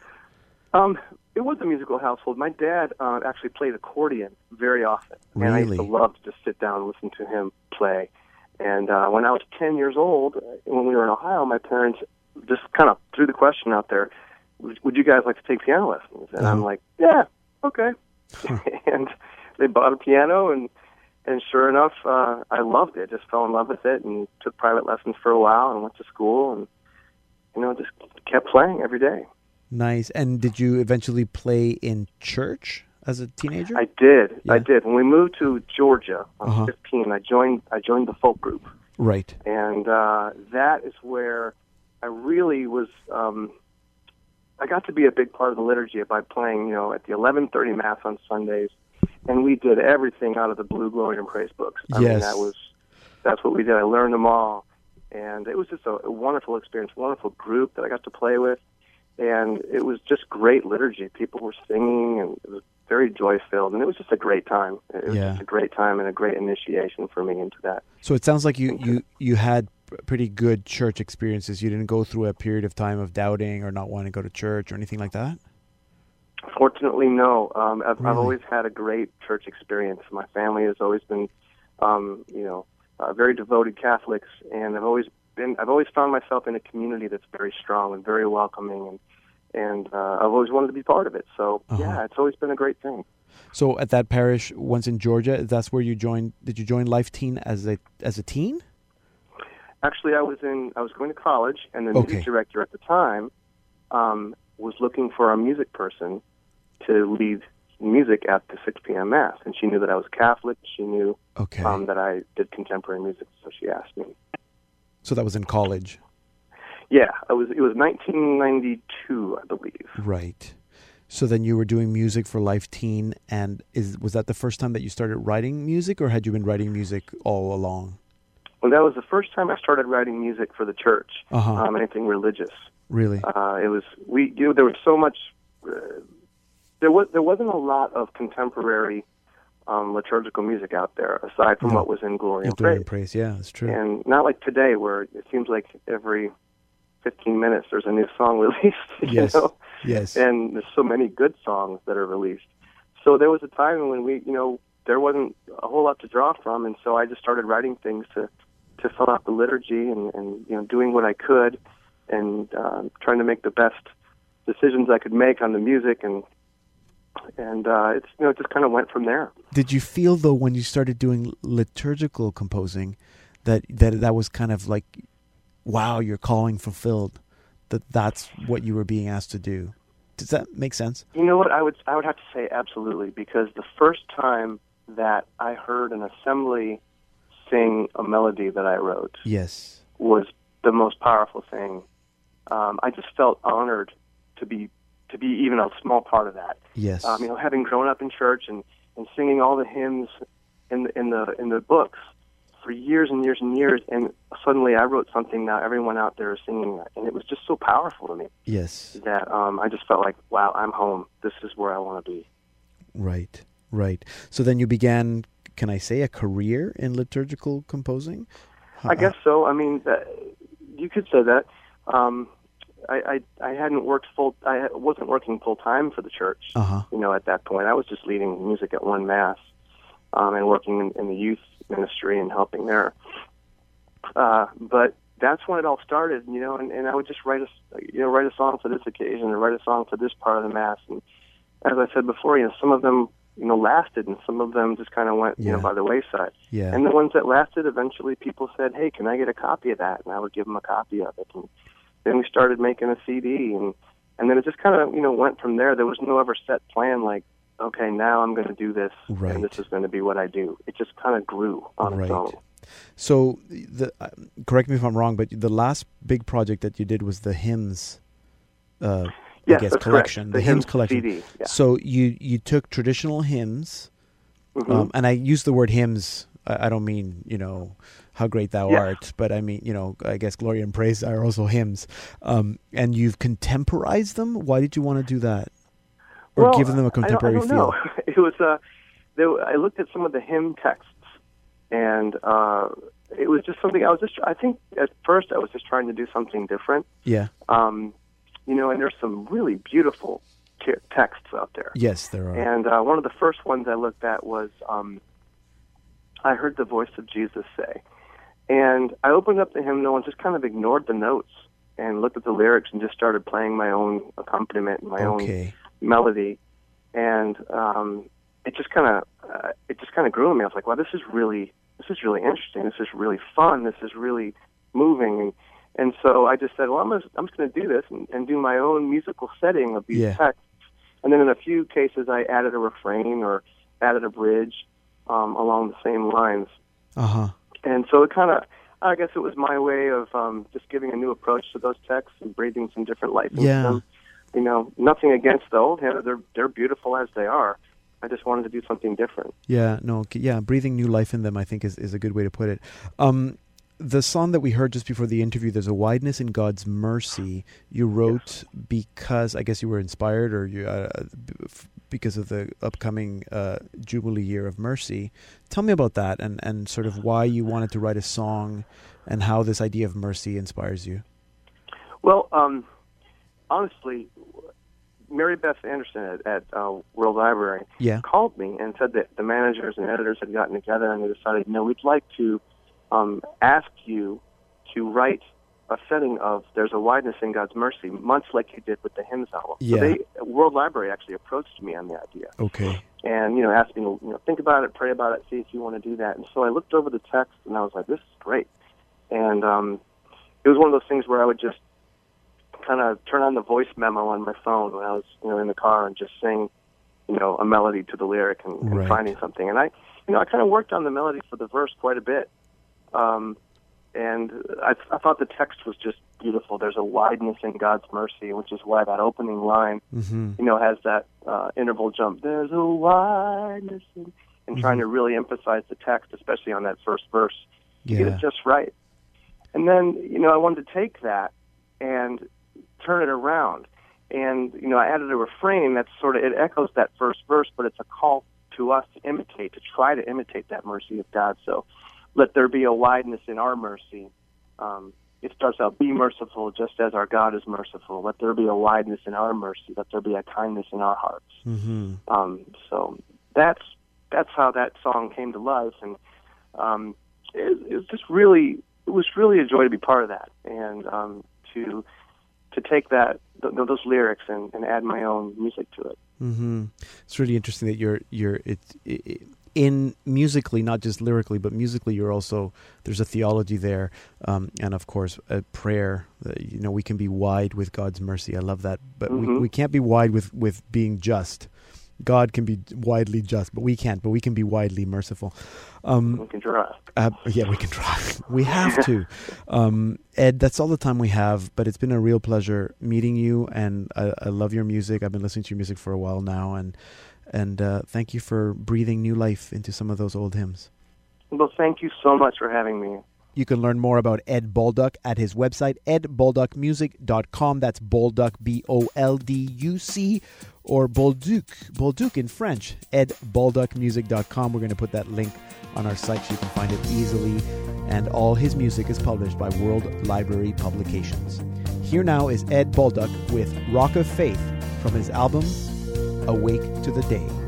Um, it was a musical household. My dad uh, actually played accordion very often, and I used to love to just sit down and listen to him play. And uh, when I was ten years old, when we were in Ohio, my parents just kind of threw the question out there: "Would you guys like to take piano lessons?" And I'm Uh-huh. like, "Yeah, okay." and they bought a piano, and and sure enough, uh, I loved it. Just fell in love with it, and took private lessons for a while, and went to school, and you know, just kept playing every day. Nice. And did you eventually play in church as a teenager? I did. I did. When we moved to Georgia, I was Uh-huh. 15. I joined. I joined the folk group, right. and uh, that is where I really was. Um, I got to be a big part of the liturgy by playing, you know, at the 11:30 mass on Sundays, and we did everything out of the Blue Glory and Praise books. I mean, Yes. that was that's what we did. I learned them all, and it was just a, a wonderful experience, wonderful group that I got to play with, and it was just great liturgy. People were singing, and it was very joy filled, and it was just a great time. It was Yeah. just a great time and a great initiation for me into that. So it sounds like you you you had pretty good church experiences. You didn't go through a period of time of doubting or not wanting to go to church or anything like that. Fortunately, no. Um, I've, Really? I've always had a great church experience. My family has always been, um, you know, uh, very devoted Catholics, and I've always been. I've always found myself in a community that's very strong and very welcoming, and and uh, I've always wanted to be part of it. So Uh-huh. yeah, it's always been a great thing. So at that parish, once in Georgia, that's where you joined. Did you join Life Teen as a as a teen? Actually, I was in. I was going to college, and the Okay. music director at the time um, was looking for a music person to lead music at the 6 p.m. mass, and she knew that I was Catholic. She knew Okay. um, that I did contemporary music, so she asked me. So that was in college, Yeah, it was. It was 1992, I believe. right? So then you were doing music for Life Teen, and is was that the first time that you started writing music, or had you been writing music all along? Well, that was the first time I started writing music for the church. Uh-huh. Um, anything religious. Really? Uh, it was we. You know, there was so much. Uh, there was there wasn't a lot of contemporary um, liturgical music out there aside from No. what was in Glory and glory Praise. and praise. Yeah, that's true. and not like today where it seems like every 15 minutes there's a new song released you Yes. know? Yes. and there's so many good songs that are released so there was a time when we you know there wasn't a whole lot to draw from and so i just started writing things to to fill out the liturgy and and you know doing what i could and um, trying to make the best decisions i could make on the music and and uh it's you know it just kind of went from there Did you feel though when you started doing liturgical composing that that that was kind of like, wow, your calling fulfilled, that that's what you were being asked to do? Does that make sense? You know what? I would I would have to say absolutely because the first time that I heard an assembly sing a melody that I wrote Yes. was the most powerful thing. Um, I just felt honored to be to be even a small part of that. Yes. Um, you know, having grown up in church and, and singing all the hymns in the, in the in the books for years and years and years, and suddenly I wrote something now everyone out there is singing that, and it was just so powerful to me Yes. that um, I just felt like, wow, I'm home. This is where I want to be. Right. Right. So then you began, can I say, a career in liturgical composing? I guess so. I mean, uh, you could say that. Um, I, I I hadn't worked full. I wasn't working full time for the church. Uh huh. You know, at that point, I was just leading music at one mass, um, and working in, in the youth ministry and helping there. Uh, but that's when it all started. You know, and, and I would just write a you know write a song for this occasion, or write a song for this part of the mass. And as I said before, you know, some of them you know lasted, and some of them just kind of went you know by the wayside. Yeah. And the ones that lasted, eventually people said, "Hey, can I get a copy of that?" And I would give them a copy of it. And then we started making a CD, and and then it just kind of you know went from there. There was no ever set plan like, okay, now I'm going to do this, Right. and this is going to be what I do. It just kind of grew on Right. its own. So, the uh, correct me if I'm wrong, but the last big project that you did was the hymns. Uh, Yes, I guess collection, the, The hymns hymns collection. CD, yeah. So you you took traditional hymns, Mhm. um, and I use the word hymns. I, I don't mean you know how great thou Yeah. art, but I mean you know I guess glory and praise are also hymns. Um, and you've contemporized them. Why did you want to do that, or well, them a I don't- contemporary I don't, feel? know. It was uh, there, I looked at some of the hymn texts, and uh, it was just something I was just. I think at first I was just trying to do something different. Yeah. Um, you know, and there's some really beautiful te- texts out there. Yes, there are. And uh, one of the first ones I looked at was um, I heard the voice of Jesus say. And I opened up the hymnal and just kind of ignored the notes and looked at the lyrics and just started playing my own accompaniment and my Okay. own melody. And um, it just kind of uh, it just kind of grew on me. I was like, wow, this is really this is really interesting. This is really fun. This is really moving. And and so I just said, well, I'm just, I'm just going to do this and, and do my own musical setting of these Yeah. texts. And then in a few cases, I added a refrain or added a bridge um, along the same lines. Uh huh. And so it kind of, I guess it was my way of um, just giving a new approach to those texts and breathing some different life into Yeah. them. You know, nothing against the old hymns; they're they're beautiful as they are. I just wanted to do something different. Yeah, no, yeah, breathing new life in them, I think, is, is a good way to put it. Um, the song that we heard just before the interview, "There's a Wideness in God's Mercy," you wrote because I guess you were inspired, or you uh, because of the upcoming uh, Jubilee Year of Mercy. Tell me about that and, and sort of why you wanted to write a song and how this idea of mercy inspires you. Well, um, honestly, Mary Beth Anderson at, at uh, World Library Yeah. called me and said that the managers and editors had gotten together and they decided, you know, we'd like to um, ask you to write a setting of "There's a Wideness in God's Mercy," much like you did with the hymns album. Yeah. So they, World Library actually approached me on the idea Okay. and you know asked me to you know think about it, pray about it, see if you want to do that. And so I looked over the text and I was like, this is great. And um, it was one of those things where I would just kind of turn on the voice memo on my phone when I was you know in the car and just sing you know a melody to the lyric and, and Right. finding something. And I you know I kind of worked on the melody for the verse quite a bit. Um, and I, I thought the text was just beautiful. There's a wideness in God's mercy, which is why that opening line Mm-hmm. you know, has that uh, interval jump. There's a wideness, in, and trying to really emphasize the text, especially on that first verse, to get it just right. And then, you know, I wanted to take that and turn it around. And, you know, I added a refrain that's sort of, it echoes that first verse, but it's a call to us to imitate, to try to imitate that mercy of God. So let there be a wideness in our mercy. Um, it starts out, be merciful just as our God is merciful. Let there be a wideness in our mercy. Let there be a kindness in our hearts. Mm-hmm. Um, so that's that's how that song came to life, and um, it, it was just really it was really a joy to be part of that, and um, to to take that th- those lyrics and, and add my own music to it. Mm-hmm. It's really interesting that you're you're it, i i in musically, not just lyrically, but musically. You're also there's a theology there, um, and of course a prayer. Uh, you know, we can be wide with God's mercy. I love that, but we, Mhm. we can't be wide with with being just. God can be widely just, but we can't. But we can be widely merciful. Um, We can try. uh, yeah, we can try. We have to. Um, Ed, that's all the time we have, but it's been a real pleasure meeting you, and I, I love your music. I've been listening to your music for a while now, and and uh, thank you for breathing new life into some of those old hymns. Well, thank you so much for having me. You can learn more about Ed Bolduc at his website, edbolducmusic.com. That's Bolduck, B O L D U C, or Bolduc, Bolduc in French, edbolducmusic.com. We're going to put that link on our site so you can find it easily. And all his music is published by World Library Publications. Here now is Ed Bolduc with Rock of Faith from his album Awake to the Day.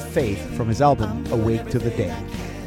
Of Faith from his album Awake to the Day.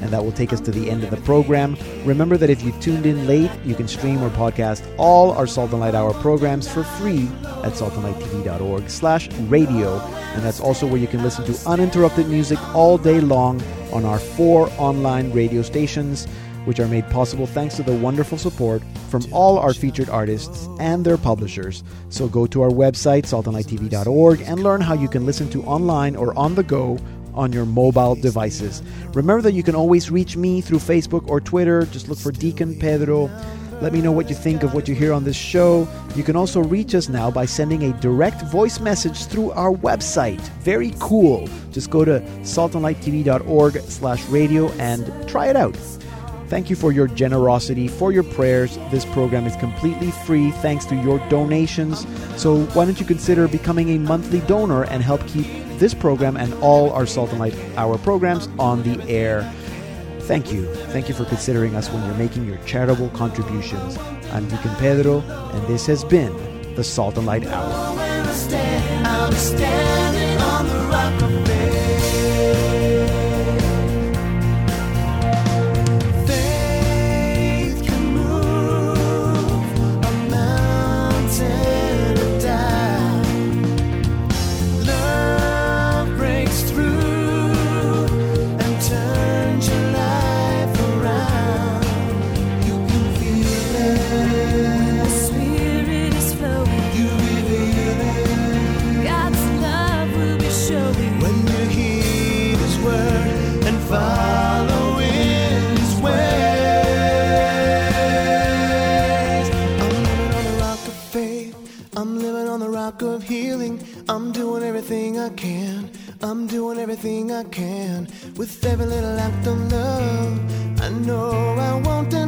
And that will take us to the end of the program. Remember that if you tuned in late, you can stream or podcast all our Salt and Light Hour programs for free at saltandlighttv.org slash radio. And that's also where you can listen to uninterrupted music all day long on our four online radio stations, which are made possible thanks to the wonderful support from all our featured artists and their publishers. So go to our website, saltandlighttv.org, and learn how you can listen to online or on the go on your mobile devices. Remember that you can always reach me through Facebook or Twitter. Just look for Deacon Pedro. Let me know what you think of what you hear on this show. You can also reach us now by sending a direct voice message through our website. Very cool. Just go to saltandlighttv.org slash radio and try it out. Thank you for your generosity, for your prayers. This program is completely free thanks to your donations. So why don't you consider becoming a monthly donor and help keep this program and all our Salt and Light Hour programs on the air. Thank you. Thank you for considering us when you're making your charitable contributions. I'm Deacon Pedro, and this has been the Salt and Light Hour. I'm doing everything I can. I'm doing everything I can with every little act of love. I know I you, Lord.